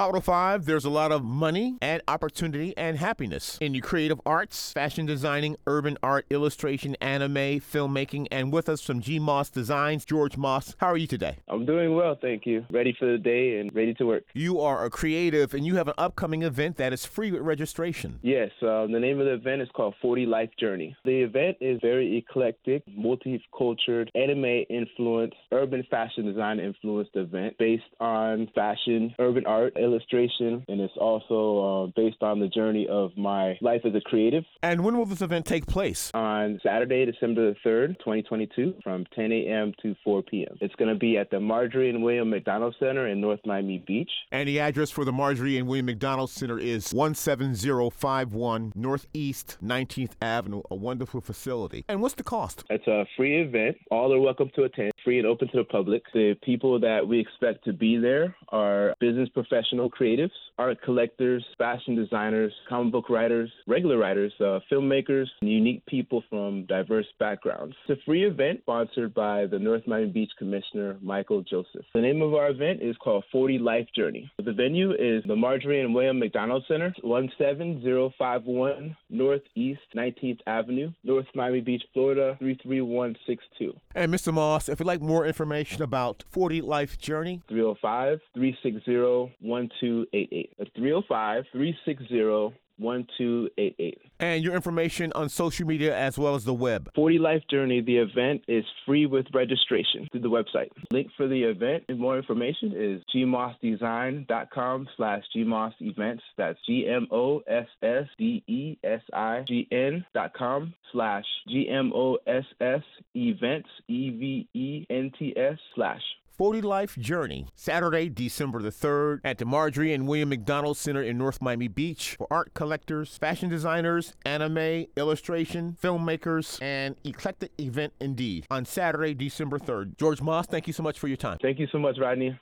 Auto 5, there's a lot of money and opportunity and happiness in your creative arts, fashion designing, urban art, illustration, anime, filmmaking, and with us from G Moss Designs, George Moss. How are you today? I'm doing well, thank you. Ready for the day and ready to work. You are a creative and you have an upcoming event that is free with registration. Yes, uh, the name of the event is called 40 Life Journey. The event is very eclectic, multicultural, anime influenced, urban fashion design influenced event based on fashion, urban art, illustration, and it's also uh, based on the journey of my life as a creative. And when will this event take place? On Saturday, December the 3rd, 2022, from 10 a.m. to 4 p.m. It's going to be at the Marjorie and William McDonald Center in North Miami Beach. And the address for the Marjorie and William McDonald Center is 17051 Northeast 19th Avenue, a wonderful facility. And what's the cost? It's a free event. All are welcome to attend, free and open to the public. The people that we expect to be there are business professional creatives, art collectors, fashion designers, comic book writers, regular writers, uh, filmmakers, and unique people from diverse backgrounds. It's a free event sponsored by the North Miami Beach Commissioner, Michael Joseph. The name of our event is called 40 Life Journey. The venue is the Marjorie and William McDonald Center, 17051 Northeast 19th Avenue, North Miami Beach, Florida, 33162. And Mr. Moss, if you'd like more information about 40 Life Journey, 305 360 1288. 305 360 1288. And your information on social media as well as the web. 40 Life Journey, the event is free with registration through the website. Link for the event and more information is gmossdesign.com slash gmossevents. That's G-M-O-S-S-D-E-S-I-G-N dot com slash G-M-O-S-S events, E-V-E-N-T-S slash 40 Life Journey, Saturday, December the 3rd at the Marjorie and William McDonald Center in North Miami Beach for art collectors, fashion designers, anime, illustration, filmmakers, and eclectic event indeed on Saturday, December 3rd. George Moss, thank you so much for your time. Thank you so much, Rodney.